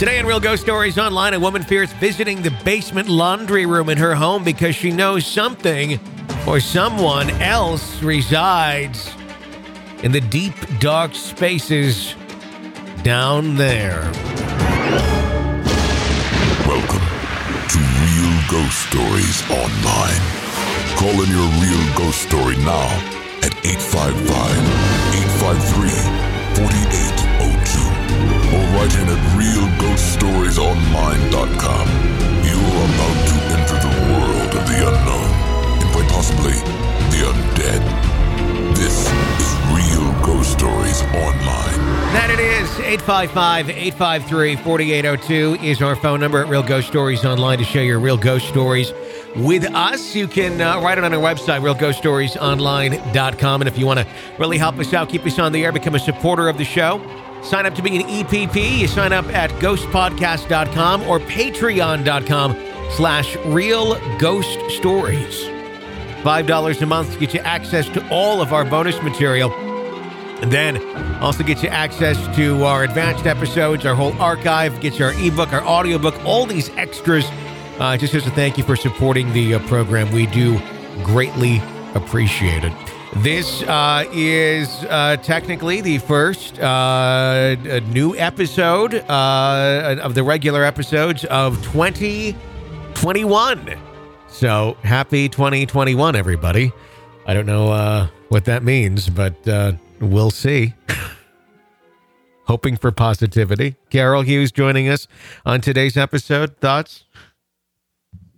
Today on Real Ghost Stories Online, a woman fears visiting the basement laundry room in her home because she knows something or someone else resides in the deep, dark spaces down there. Welcome to Real Ghost Stories Online. Call in your real ghost story now at 855 853 4802 in at realghoststoriesonline.com. You're about to enter the world of the unknown and quite possibly the undead. This is Real Ghost Stories Online. That it is. 855 853 4802 is our phone number at Real Ghost Stories Online to share your real ghost stories with us. You can uh, write it on our website, realghoststoriesonline.com. And if you want to really help us out, keep us on the air, become a supporter of the show, sign up to be an EPP. You sign up at ghostpodcast.com or patreon.com slash real ghost stories. $5 a month to get you access to all of our bonus material. And then also get you access to our advanced episodes, our whole archive, get you our ebook, our audiobook, all these extras. Uh, just as a thank you for supporting the uh, program. We do greatly appreciate it. This uh, is uh, technically the first uh, new episode uh, of the regular episodes of 2021. So happy 2021, everybody. I don't know uh, what that means, but uh, we'll see. Hoping for positivity. Carol Hughes joining us on today's episode. Thoughts?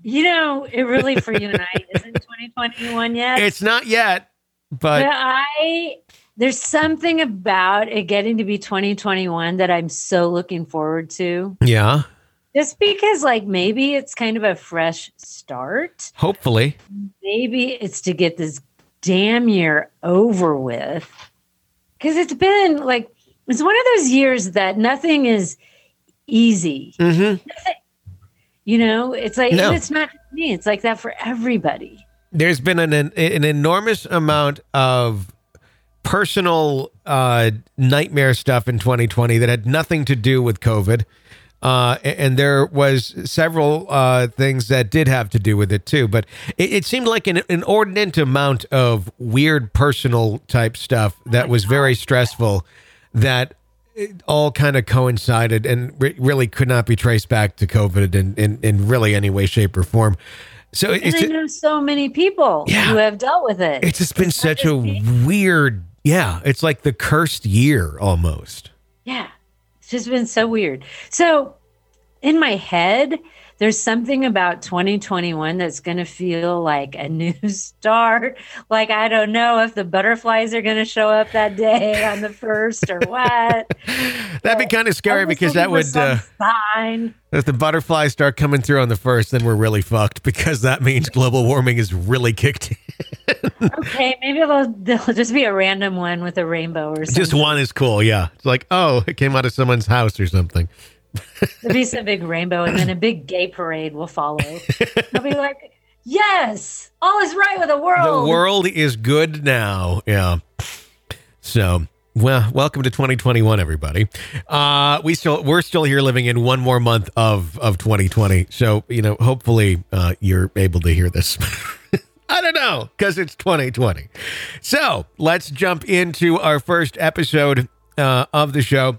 You know, it really for you tonight isn't 2021 yet. It's not yet, but but I there's something about it getting to be 2021 that I'm so looking forward to. yeah, Just because like maybe it's kind of a fresh start. hopefully. Maybe it's to get this damn year over with. Cuz it's been like it's one of those years that nothing is easy. hmm You know, it's like No. it's not me, it's like that for everybody. There's been an, an enormous amount of personal uh, nightmare stuff in 2020 that had nothing to do with COVID. Uh, and there was several uh, things that did have to do with it too, but it, it seemed like an inordinate amount of weird personal type stuff that was very stressful. That all kind of coincided and re- really could not be traced back to COVID in, in, in really any way, shape, or form. So it's I know so many people Yeah. who have dealt with it. it's just been not such a weird, yeah. It's like the cursed year almost. Yeah. It's just been so weird. So in my head, there's something about 2021 that's going to feel like a new start. Like, I don't know if the butterflies are going to show up that day on the first or what. That'd be kind of scary because that would, uh, sign. if the butterflies start coming through on the first, then we're really fucked because that means global warming is really kicked in. Okay, maybe they'll, they'll just be a random one with a rainbow or something. Just one is cool, yeah. It's like, oh, it came out of someone's house or something. There'll be some big rainbow, and then a big gay parade will follow. They'll be like, "Yes, all is right with the world." The world is good now. Yeah. So, well, welcome to 2021, everybody. Uh, we still we're still here living in one more month of of 2020. So, you know, hopefully uh, you're able to hear this. I don't know because it's 2020. So let's jump into our first episode uh, of the show.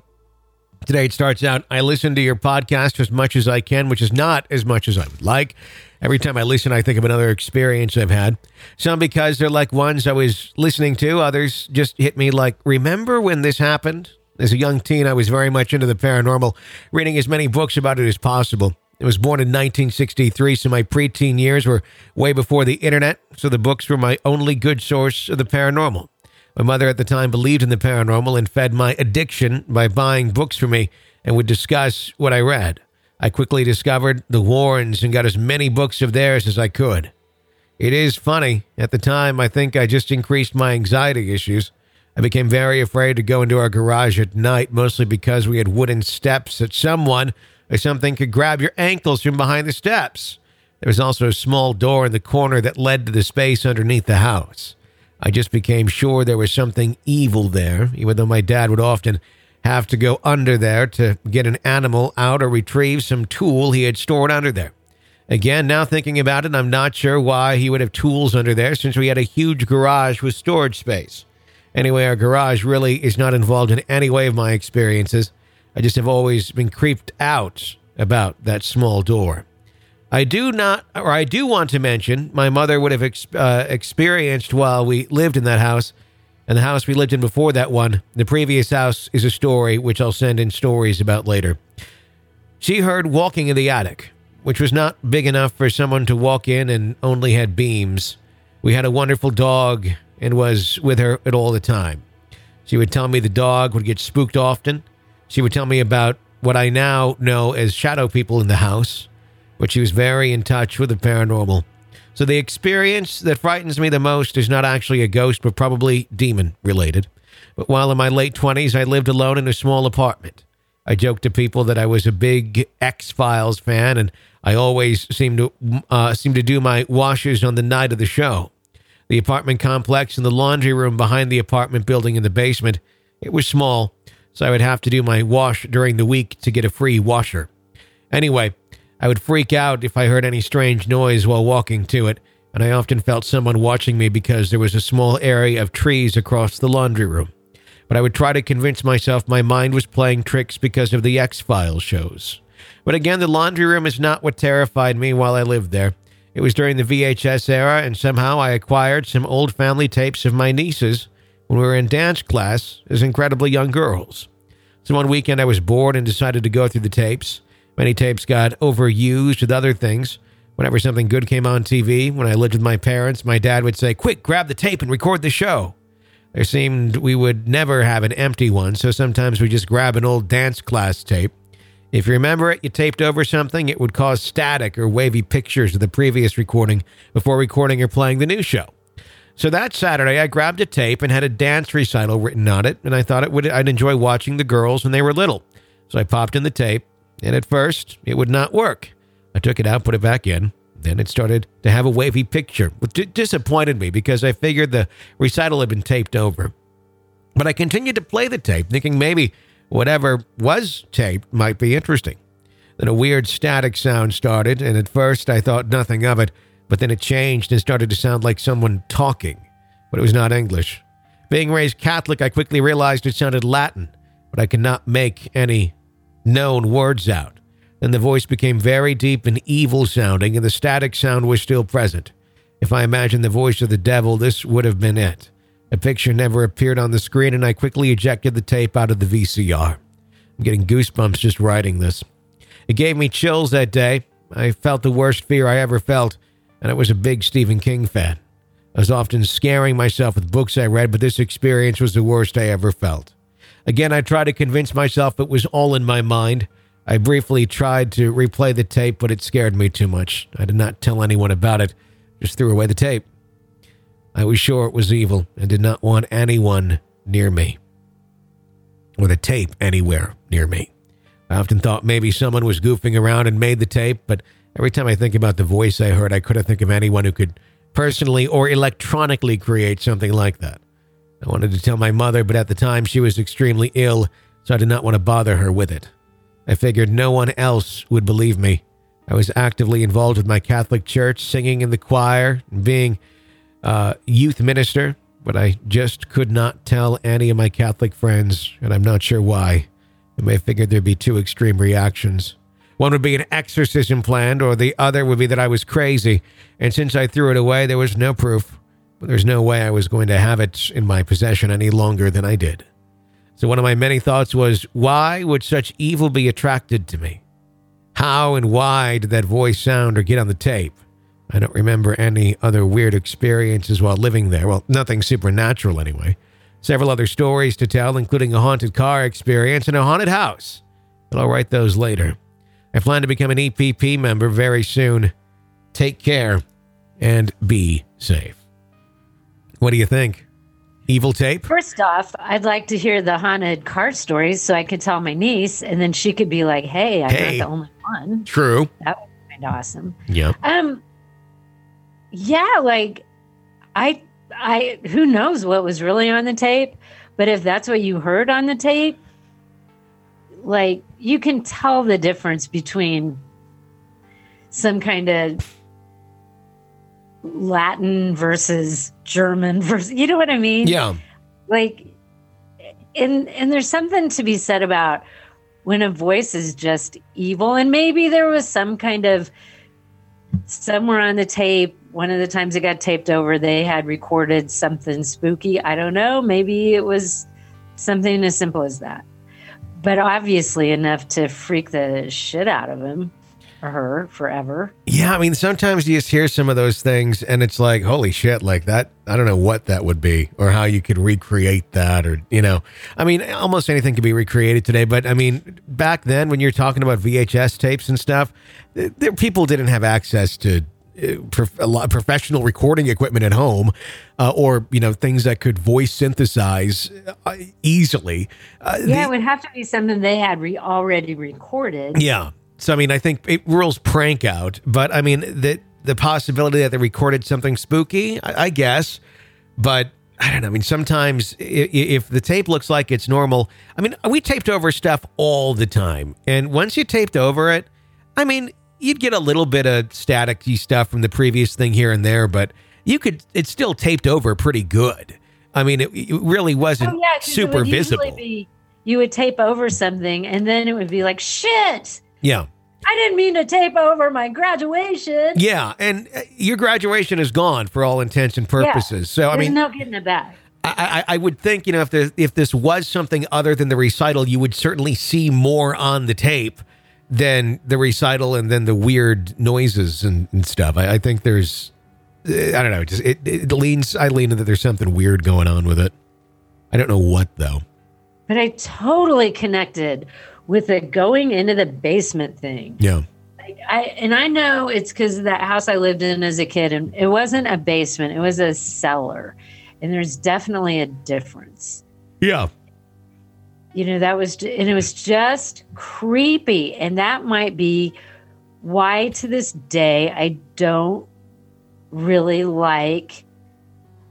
Today it starts out. I listen to your podcast as much as I can, which is not as much as I would like. Every time I listen, I think of another experience I've had. Some because they're like ones I was listening to, others just hit me like, remember when this happened? As a young teen, I was very much into the paranormal, reading as many books about it as possible. I was born in 1963, so my preteen years were way before the internet, so the books were my only good source of the paranormal. My mother at the time believed in the paranormal and fed my addiction by buying books for me and would discuss what I read. I quickly discovered the Warrens and got as many books of theirs as I could. It is funny. At the time, I think I just increased my anxiety issues. I became very afraid to go into our garage at night, mostly because we had wooden steps that someone or something could grab your ankles from behind the steps. There was also a small door in the corner that led to the space underneath the house. I just became sure there was something evil there, even though my dad would often have to go under there to get an animal out or retrieve some tool he had stored under there. Again, now thinking about it, I'm not sure why he would have tools under there since we had a huge garage with storage space. Anyway, our garage really is not involved in any way of my experiences. I just have always been creeped out about that small door. I do not, or I do want to mention, my mother would have ex- uh, experienced while we lived in that house, and the house we lived in before that one. The previous house is a story which I'll send in stories about later. She heard walking in the attic, which was not big enough for someone to walk in and only had beams. We had a wonderful dog and was with her at all the time. She would tell me the dog would get spooked often. She would tell me about what I now know as shadow people in the house, but she was very in touch with the paranormal. So the experience that frightens me the most is not actually a ghost, but probably demon related. But while in my late 20s, I lived alone in a small apartment. I joked to people that I was a big X Files fan, and I always seemed to uh, seem to do my washes on the night of the show. The apartment complex and the laundry room behind the apartment building in the basement, it was small, so I would have to do my wash during the week to get a free washer. Anyway, I would freak out if I heard any strange noise while walking to it, and I often felt someone watching me because there was a small area of trees across the laundry room. But I would try to convince myself my mind was playing tricks because of the X Files shows. But again, the laundry room is not what terrified me while I lived there. It was during the VHS era, and somehow I acquired some old family tapes of my nieces when we were in dance class as incredibly young girls. So one weekend I was bored and decided to go through the tapes. Many tapes got overused with other things. Whenever something good came on TV, when I lived with my parents, my dad would say, Quick, grab the tape and record the show. There seemed we would never have an empty one, so sometimes we just grab an old dance class tape. If you remember it, you taped over something, it would cause static or wavy pictures of the previous recording before recording or playing the new show. So that Saturday, I grabbed a tape and had a dance recital written on it, and I thought it would I'd enjoy watching the girls when they were little. So I popped in the tape, and at first it would not work. I took it out, put it back in. Then it started to have a wavy picture, which disappointed me because I figured the recital had been taped over. But I continued to play the tape, thinking maybe whatever was taped might be interesting. Then a weird static sound started, and at first I thought nothing of it but then it changed and started to sound like someone talking, but it was not English. Being raised Catholic, I quickly realized it sounded Latin, but I could not make any known words out. Then the voice became very deep and evil sounding, and the static sound was still present. If I imagined the voice of the devil, this would have been it. A picture never appeared on the screen, and I quickly ejected the tape out of the VCR. I'm getting goosebumps just writing this. It gave me chills that day. I felt the worst fear I ever felt and I was a big Stephen King fan. I was often scaring myself with books I read, but this experience was the worst I ever felt. Again, I tried to convince myself it was all in my mind. I briefly tried to replay the tape, but it scared me too much. I did not tell anyone about it, just threw away the tape. I was sure it was evil and did not want anyone near me, or the tape anywhere near me. I often thought maybe someone was goofing around and made the tape, but Every time I think about the voice I heard, I couldn't think of anyone who could personally or electronically create something like that. I wanted to tell my mother, but at the time she was extremely ill, so I did not want to bother her with it. I figured no one else would believe me. I was actively involved with my Catholic church, singing in the choir, and being a youth minister, but I just could not tell any of my Catholic friends, and I'm not sure why. I may have figured there'd be two extreme reactions. One would be an exorcism planned, or the other would be that I was crazy. And since I threw it away, there was no proof. But there's no way I was going to have it in my possession any longer than I did. So one of my many thoughts was, why would such evil be attracted to me? How and why did that voice sound or get on the tape? I don't remember any other weird experiences while living there. Well, nothing supernatural anyway. Several other stories to tell, including a haunted car experience and a haunted house. But I'll write those later. I plan to become an EPP member very soon. Take care and be safe. What do you think? Evil tape? First off, I'd like to hear the haunted car stories so I could tell my niece and then she could be like, hey, I'm Hey. not the only one. True. That would be kind of awesome. Yeah. Um, yeah, like I, I, who knows what was really on the tape, but if that's what you heard on the tape, like you can tell the difference between some kind of Latin versus German versus you know what I mean? Yeah. Like and and there's something to be said about when a voice is just evil and maybe there was some kind of somewhere on the tape one of the times it got taped over they had recorded something spooky i don't know maybe it was something as simple as that but obviously enough to freak the shit out of him her forever Yeah, I mean, sometimes you just hear some of those things and it's like, holy shit, like that. I don't know what that would be or how you could recreate that or, you know, I mean, almost anything could be recreated today. But I mean, back then when you're talking about VHS tapes and stuff, there, people didn't have access to uh, a lot professional recording equipment at home uh, or, you know, things that could voice synthesize uh, easily. Uh, yeah the- it would have to be something they had re- already recorded yeah. So I mean, I think it rules prank out, but I mean the the possibility that they recorded something spooky, I, I guess. But I don't know. I mean, sometimes i- i- if the tape looks like it's normal, I mean, we taped over stuff all the time, and once you taped over it, I mean, you'd get a little bit of staticky stuff from the previous thing here and there, but you could it's still taped over pretty good. I mean, it, it really wasn't Oh, yeah, super visible. be- you would tape over something and then it would be like shit yeah. I didn't mean to tape over my graduation. Yeah, and uh, your graduation is gone for all intents and purposes. So I mean, no getting it back. I, I, I would think you know if the, if this was something other than the recital, you would certainly see more on the tape than the recital and then the weird noises and, and stuff. I, I think there's, uh, I don't know, it just it, it leans. I lean that there's something weird going on with it. I don't know what though. But I totally connected with the going into the basement thing. Yeah, I and I know it's because that house I lived in as a kid, and it wasn't a basement; it was a cellar, and there's definitely a difference. yeah, You know, that was, and it was just creepy, and that might be why to this day I don't really like.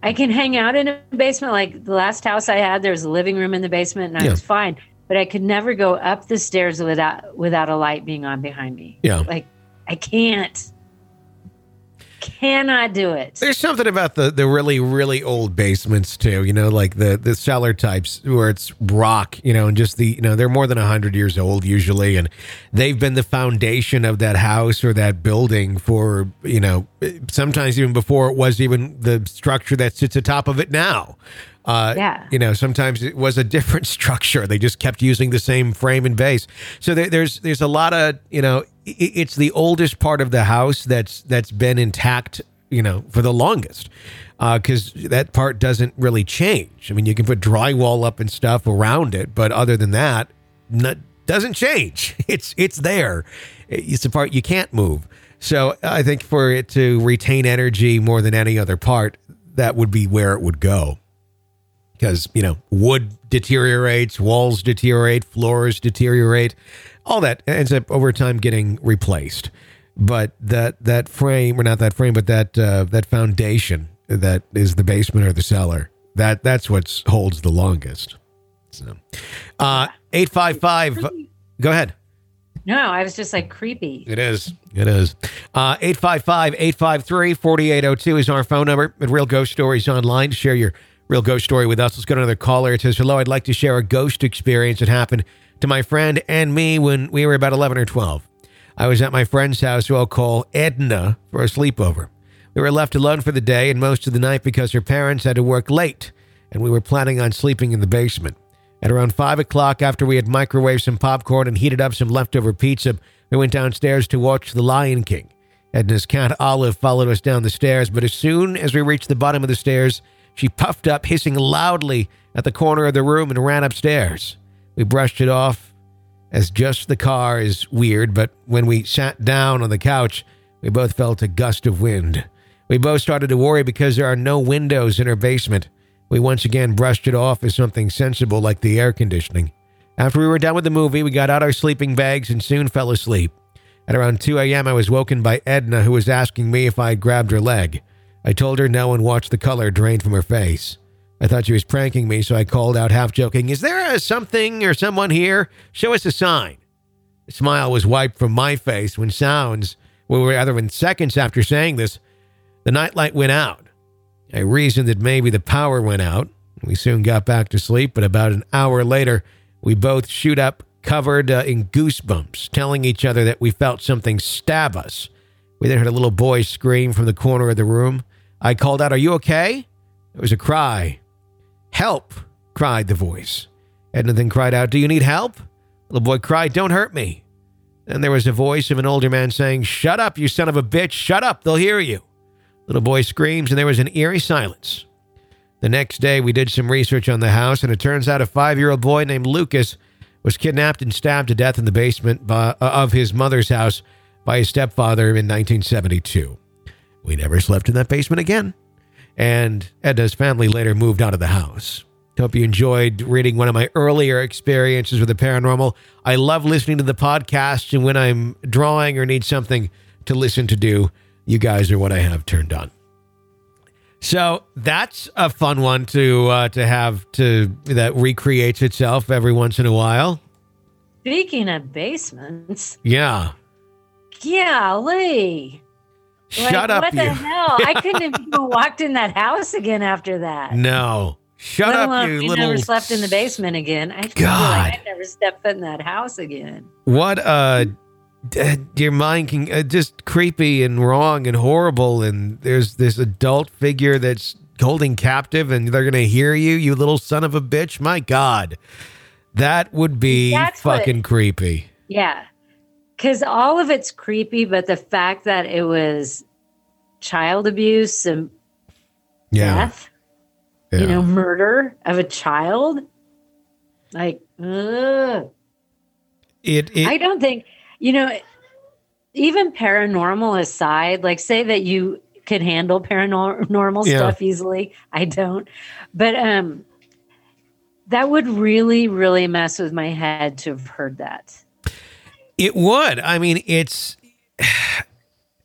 I can hang out in a basement. Like the last house I had, there was a living room in the basement, and I Yeah. was fine. But I could never go up the stairs without without a light being on behind me. yeah. Like I can't. Cannot do it. There's something about the the really really old basements too, you know, like the the cellar types where it's rock, you know, and just the you know they're more than hundred years old usually, and they've been the foundation of that house or that building for you know sometimes even before it was even the structure that sits atop of it now. Uh, Yeah. you know, sometimes it was a different structure. They just kept using the same frame and base. So there, there's there's a lot of you know, i it's the oldest part of the house that's that's been intact, you know, for the longest, because that part doesn't really change. I mean, you can put drywall up and stuff around it, but other than that, not, doesn't change. It's it's there. It's the part you can't move. So I think for it to retain energy more than any other part, that would be where it would go because you know wood deteriorates, walls deteriorate, floors deteriorate, all that ends up over time getting replaced. But that that frame, or not that frame, but that uh, that foundation that is the basement or the cellar, that that's what holds the longest. So, uh, eight five five. Go ahead. No, I was just like creepy. It is. It is. Uh, 855 853 4802 is our phone number at Real Ghost Stories Online. Share your real ghost story with us, let's go to another caller. It says, Hello, I'd like to share a ghost experience that happened to my friend and me when we were about 11 or 12. I was at my friend's house, who I'll call Edna, for a sleepover. We were left alone for the day and most of the night because her parents had to work late, and we were planning on sleeping in the basement. At around 5 o'clock, after we had microwaved some popcorn and heated up some leftover pizza, we went downstairs to watch The Lion King. Edna's cat Olive followed us down the stairs, but as soon as we reached the bottom of the stairs, she puffed up, hissing loudly at the corner of the room, and ran upstairs. We brushed it off as just the car is weird, but when we sat down on the couch, we both felt a gust of wind. We both started to worry because there are no windows in her basement. We once again brushed it off as something sensible like the air conditioning. After we were done with the movie, we got out our sleeping bags and soon fell asleep. At around 2 a.m., I was woken by Edna, who was asking me if I had grabbed her leg. I told her no and watched the color drain from her face. I thought she was pranking me, so I called out, half joking, Is there a something or someone here? Show us a sign. The smile was wiped from my face when sounds, well, rather than seconds after saying this, the nightlight went out. I reasoned that maybe the power went out. We soon got back to sleep, but about an hour later, we both shoot up, covered uh, in goosebumps, telling each other that we felt something stab us. We then heard a little boy scream from the corner of the room. I called out, Are you okay? It was a cry. Help! cried the voice. Edna then cried out, Do you need help? The boy cried, Don't hurt me. Then there was a voice of an older man saying, Shut up, you son of a bitch, shut up, they'll hear you. Little boy screams, and there was an eerie silence. The next day, we did some research on the house, and it turns out a five year old boy named Lucas was kidnapped and stabbed to death in the basement by, uh, of his mother's house by his stepfather in 1972. We never slept in that basement again and Edna's family later moved out of the house. Hope you enjoyed reading one of my earlier experiences with the paranormal. I love listening to the podcast, and when I'm drawing or need something to listen to do, you guys are what I have turned on. So that's a fun one to uh, to have to that recreates itself every once in a while. Speaking of basements, Yeah. golly. Like, Shut up, What the hell? I couldn't have even walked in that house again after that. No. Shut Let up, you we little. never slept in the basement again. I feel God. like I never stepped foot in that house again. What uh your mind can uh, just creepy and wrong and horrible and there's this adult figure that's holding captive and they're to hear you you little son of a bitch my god that would be That's what- fucking creepy Yeah. Because all of it's creepy, but the fact that it was child abuse and yeah, death, yeah. you know, murder of a child, like, ugh. it, it I don't think, you know, even paranormal aside, like say that you could handle paranormal Yeah. stuff easily. I don't. But um that would really, really mess with my head to have heard that. It would. I mean, it's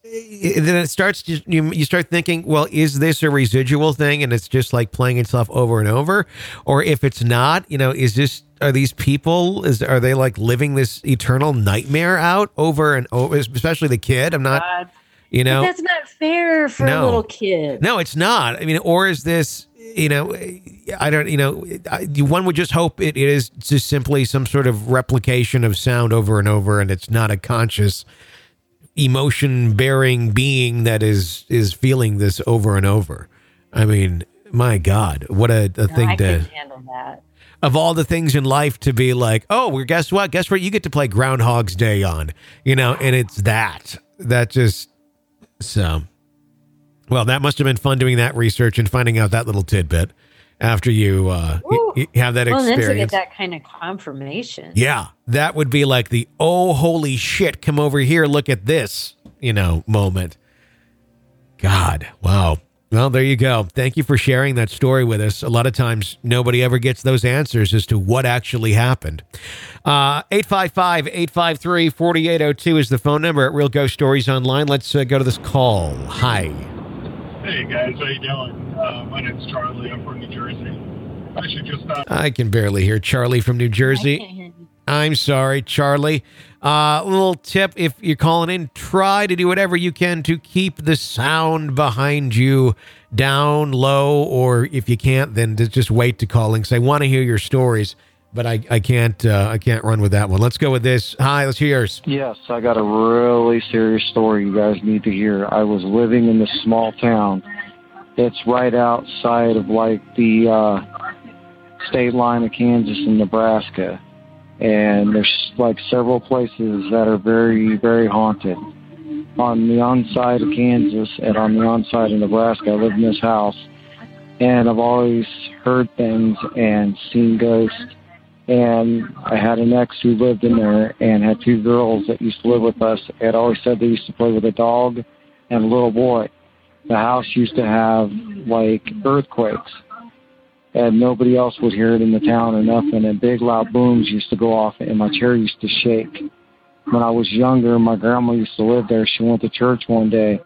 then it starts to you, you start thinking, well, is this a residual thing and it's just like playing itself over and over or if it's not, you know, is this are these people is are they like living this eternal nightmare out over and over especially the kid? I'm not, God. you But know. that's not fair for No. a little kid. No, it's not. I mean, or is this, you know, I don't, you know, I, one would just hope it, it is just simply some sort of replication of sound over and over, and it's not a conscious emotion bearing being that is is feeling this over and over. I mean, my God, what a, a No, thing I to handle that. of all the things in life to be like, oh, well, guess what? Guess what? You get to play Groundhog's Day on, you know, and it's that. That just so. Well, that must have been fun doing that research and finding out that little tidbit after you uh, y- have that Well, and then to get that kind of confirmation. yeah, that would be like the oh holy shit, come over here, look at this, you know, moment. God, wow. Well, there you go. Thank you for sharing that story with us. A lot of times, nobody ever gets those answers as to what actually happened. Uh, 855 853 4802 is the phone number at Real Ghost Stories Online. Let's uh, go to this call. Hi. Hey guys, how you doing? Uh, my name's Charlie. I'm from New Jersey. I should just not. I can barely hear Charlie from New I can't Jersey. hear you. I'm sorry, Charlie. Uh, little tip if you're calling in, try to do whatever you can to keep the sound behind you down low, or if you can't, then just wait to calling. Say, I want to hear your stories, but I, I can't uh, I can't run with that one. Let's go with this. Hi, let's hear yours. Yes, I got a really serious story you guys need to hear. I was living in this small town. It's right outside of like the uh, state line of Kansas and Nebraska. And there's like several places that are very, very haunted. On the on side of Kansas and on the on side of Nebraska, I live in this house. And I've always heard things and seen ghosts and I had an ex who lived in there and had two girls that used to live with us. Had always said they used to play with a dog and a little boy. The house used to have like earthquakes, and nobody else would hear it in the town or nothing. And big loud booms used to go off, and my chair used to shake. When I was younger, my grandma used to live there. She went to church one day,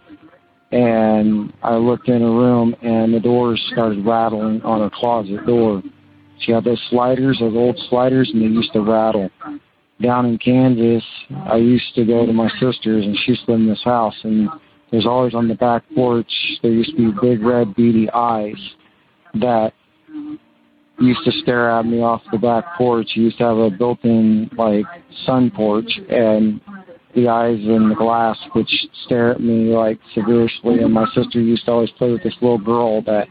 and I looked in her room, and the doors started rattling on her closet door. She had those sliders, those old sliders, and they used to rattle. Down in Kansas, I used to go to my sister's, and she used in this house, and there's always on the back porch, there used to be big red beady eyes that used to stare at me off the back porch. He used to have a built-in like sun porch, and the eyes in the glass would stare at me like severely. And my sister used to always play with this little girl that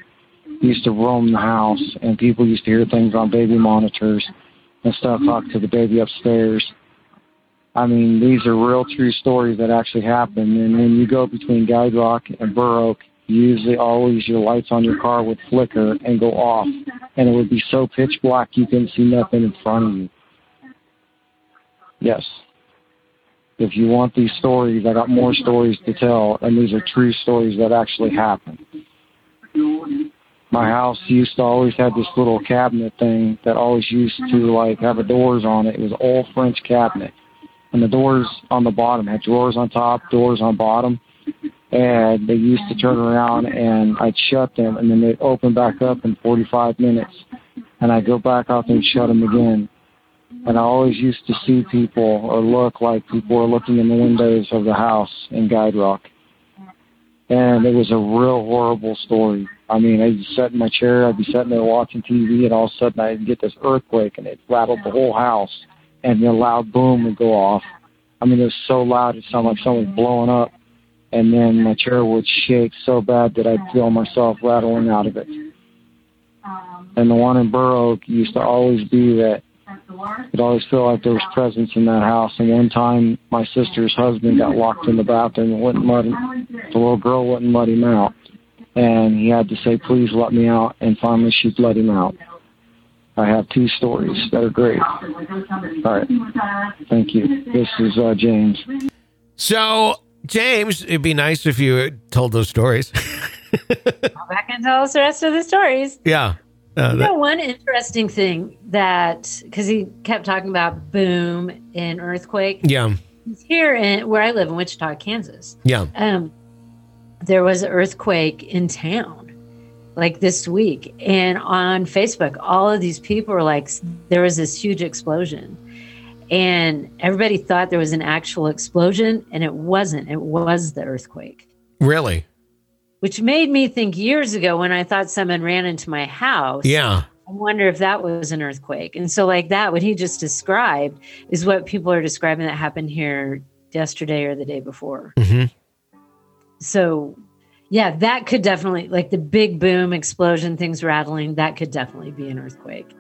used to roam the house, and people used to hear things on baby monitors and stuff. Talk to the baby upstairs. I mean, these are real true stories that actually happened. And when you go between Guide Rock and Burr Oak, usually always your lights on your car would flicker and go off, and it would be so pitch black you couldn't see nothing in front of you. Yes. If you want these stories, I got more stories to tell, and these are true stories that actually happened. My house used to always have this little cabinet thing that always used to like have a doors on it. It was all French cabinet, and the doors on the bottom had drawers on top, doors on bottom and they used to turn around and I'd shut them and then they'd open back up in 45 minutes and I'd go back out there and shut them again. And I always used to see people or look like people were looking in the windows of the house in Guide Rock. And it was a real horrible story. I mean, I'd sit in my chair, I'd be sitting there watching TV, and all of a sudden I'd get this earthquake and it rattled the whole house, and a loud boom would go off. I mean, it was so loud it sounded like someone was blowing up and then my chair would shake so bad that I'd feel myself rattling out of it. Um, and the one in Burr Oak used to always be that it always felt like there was presence in that house. And one time, my sister's husband got locked in the bathroom and wouldn't let him, the little girl wouldn't let him out. And he had to say, please let me out. And finally, she'd let him out. I have two stories that are great. All right. Thank you. This is uh, James. So James, it'd be nice if you told those stories. Come back and tell us the rest of the stories. Yeah. Uh, you know, one interesting thing that because he kept talking about boom and earthquake. Yeah. Here in where I live in Wichita, Kansas. Yeah. Um, there was an earthquake in town like this week, and on Facebook, all of these people were like, there was this huge explosion and everybody thought there was an actual explosion and it wasn't it was the earthquake really which made me think years ago when i thought someone ran into my house. Yeah. I wonder if that was an earthquake. And so like that what he just described is what people are describing that happened here yesterday or the day before. Mm-hmm. so yeah that could definitely like the big boom explosion things rattling that could definitely be an earthquake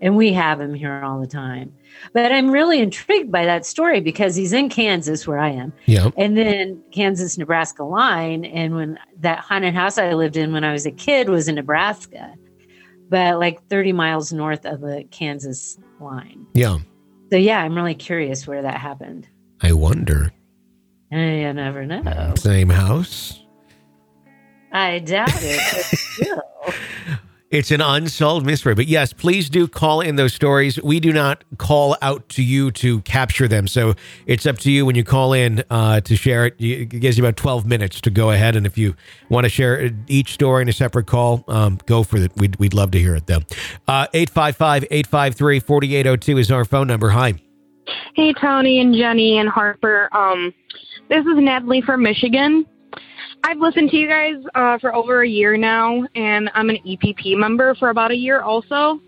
and we have him here all the time but I'm really intrigued by that story because he's in Kansas, where I am. Yeah. And then Kansas Nebraska line. And when that haunted house I lived in when I was a kid was in Nebraska, but like 30 miles north of the Kansas line. Yeah. So, yeah, I'm really curious where that happened. I wonder. I never know. Same house? I doubt it. It's an unsolved mystery. But yes, please do call in those stories. We do not call out to you to capture them. So it's up to you when you call in uh, to share it. It gives you about 12 minutes to go ahead. And if you want to share each story in a separate call, um, go for it. We'd, we'd love to hear it, though. Uh, 855 853 4802 is our phone number. Hi. Hey, Tony and Jenny and Harper. Um, this is Natalie from Michigan. I've listened to you guys uh, for over a year now, and I'm an EPP member for about a year also.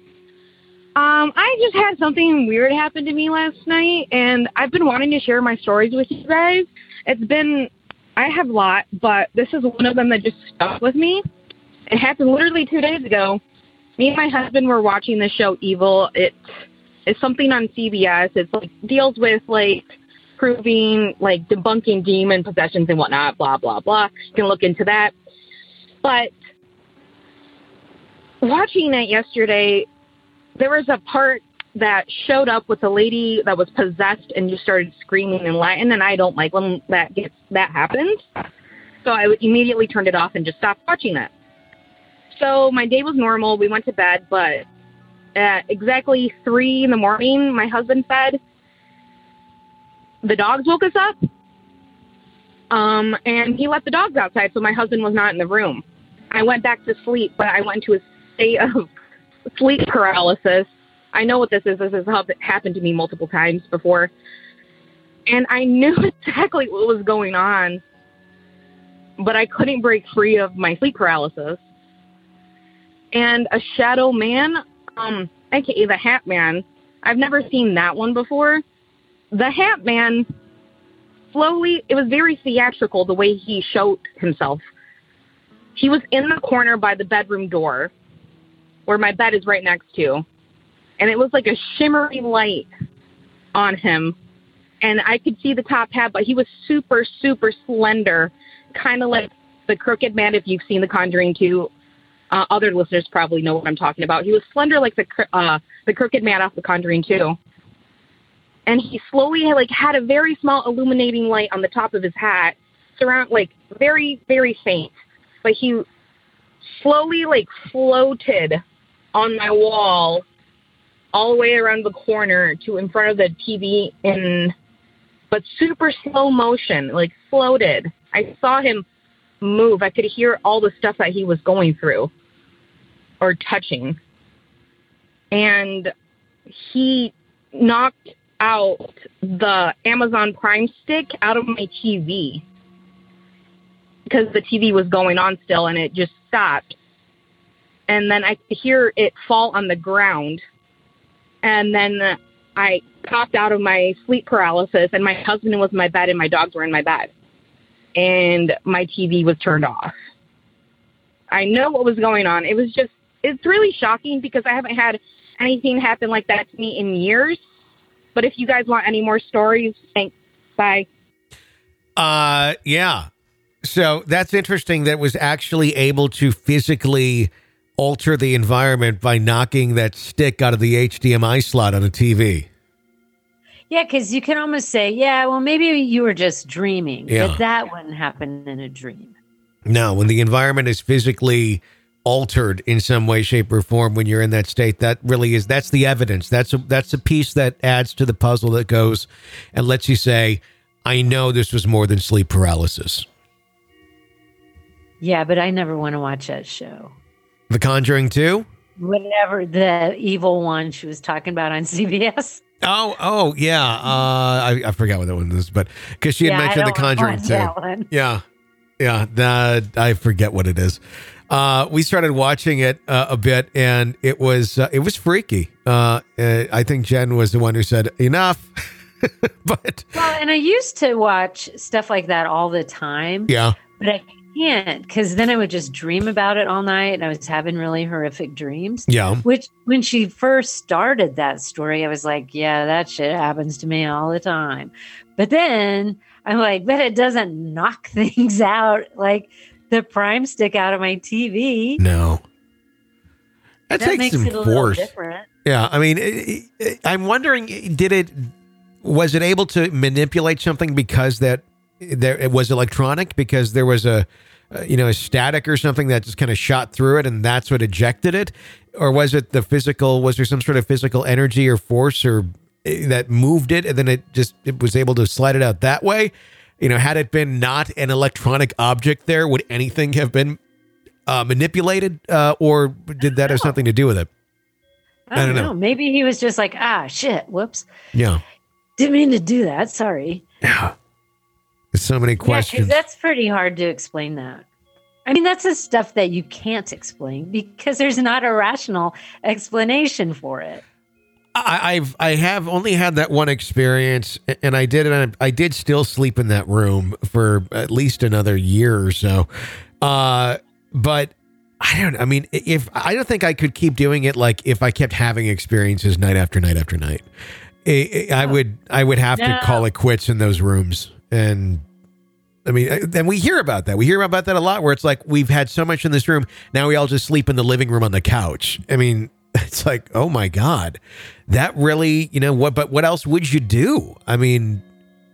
Um, I just had something weird happen to me last night, and I've been wanting to share my stories with you guys. It's been, I have a lot, but this is one of them that just stuck with me. It happened literally two days ago. Me and my husband were watching the show Evil. It is something on CBS. It's like deals with like proving, like debunking demon possessions and whatnot, blah, blah, blah. You can look into that. But watching it yesterday, there was a part that showed up with a lady that was possessed and just started screaming in Latin, and I don't like when that gets that happens. So I immediately turned it off and just stopped watching it. So my day was normal. We went to bed, but at exactly three in the morning, my husband said, the dogs woke us up Um, and he left the dogs outside, so my husband was not in the room. I went back to sleep, but I went into a state of sleep paralysis. I know what this is. This has happened to me multiple times before. And I knew exactly what was going on, but I couldn't break free of my sleep paralysis. And a shadow man, um, aka the Hat Man, I've never seen that one before. The Hat Man slowly, it was very theatrical the way he showed himself. He was in the corner by the bedroom door where my bed is right next to. And it was like a shimmery light on him. And I could see the top hat, but he was super, super slender, kind of like the Crooked Man, if you've seen The Conjuring 2. Uh, other listeners probably know what I'm talking about. He was slender like the uh, the Crooked Man off The Conjuring 2 and he slowly like had a very small illuminating light on the top of his hat, surround like very very faint, but he slowly like floated on my wall all the way around the corner to in front of the TV in but super slow motion, like floated. I saw him move. I could hear all the stuff that he was going through or touching. And he knocked out the Amazon Prime stick out of my TV because the TV was going on still and it just stopped. And then I could hear it fall on the ground. And then I popped out of my sleep paralysis, and my husband was in my bed, and my dogs were in my bed. And my TV was turned off. I know what was going on. It was just, it's really shocking because I haven't had anything happen like that to me in years. But if you guys want any more stories, thanks. Bye. Uh, yeah. So that's interesting that was actually able to physically alter the environment by knocking that stick out of the HDMI slot on a TV. Yeah, because you can almost say, yeah, well, maybe you were just dreaming, Yeah. but that wouldn't happen in a dream. No, when the environment is physically altered in some way, shape, or form when you're in that state, that really is that's the evidence. That's a that's a piece that adds to the puzzle that goes and lets you say, I know this was more than sleep paralysis. Yeah, but I never want to watch that show. The Conjuring 2? Whatever the evil one she was talking about on CBS. Oh, oh, yeah. Uh, I, I forgot what that one is, but because she had Yeah, mentioned The Conjuring want 2. that one. Yeah. Yeah. That, I forget what it is. Uh, we started watching it uh, a bit and it was, uh, it was freaky. Uh, uh, I think Jen was the one who said enough, but Well, and I used to watch stuff like that all the time, yeah. but I can't because then I would just dream about it all night and I was having really horrific dreams. Yeah. Which, when she first started that story, I was like, yeah, that shit happens to me all the time. But then I'm like, but it doesn't knock things out like the prime stick out of my TV. No. That, that takes makes some it a little force. different. Yeah, I mean, it, it, I'm wondering, did it was it able to manipulate something because that there it was electronic because there was a uh, you know a static or something that just kind of shot through it and that's what ejected it, or was it the physical? Was there some sort of physical energy or force or uh, that moved it and then it just it was able to slide it out that way? You know, had it been not an electronic object, there would anything have been uh, manipulated, uh, or did that have something to do with it? I don't, know. Maybe he was just like, ah, shit, whoops. Yeah. Didn't mean to do that. Sorry. Yeah. There's so many Yeah, questions. that's pretty hard to explain that. I mean, that's the stuff that you can't explain because there's not a rational explanation for it. I, I've I have only had that one experience, and I did and I, did still sleep in that room for at least another year or so. Uh, but I don't. I mean, if I don't think I could keep doing it, like if I kept having experiences night after night after night, I, I would I would have No. to call it quits in those rooms. And I mean, and we hear about that. We hear about that a lot, where it's like we've had so much in this room, now we all just sleep in the living room on the couch. I mean, it's like, oh my god, that really, you know what? But what else would you do? I mean,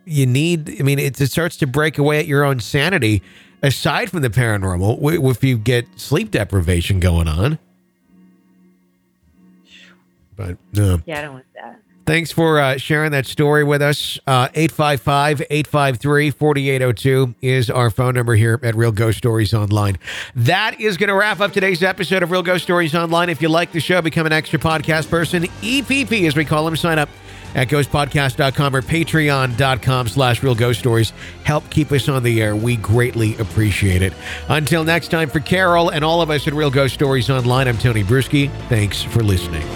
you need. I mean, it, it starts to break away at your own sanity. Aside from the paranormal, if you get sleep deprivation going on, but no. Yeah, I don't want that. Thanks for uh, sharing that story with us. Uh, 855 853 4802 is our phone number here at Real Ghost Stories Online. That is going to wrap up today's episode of Real Ghost Stories Online. If you like the show, become an extra podcast person. EPP, as we call them, sign up at ghostpodcast.com or patreon.com slash real ghost stories. Help keep us on the air. We greatly appreciate it. Until next time, for Carol and all of us at Real Ghost Stories Online, I'm Tony Brueski. Thanks for listening.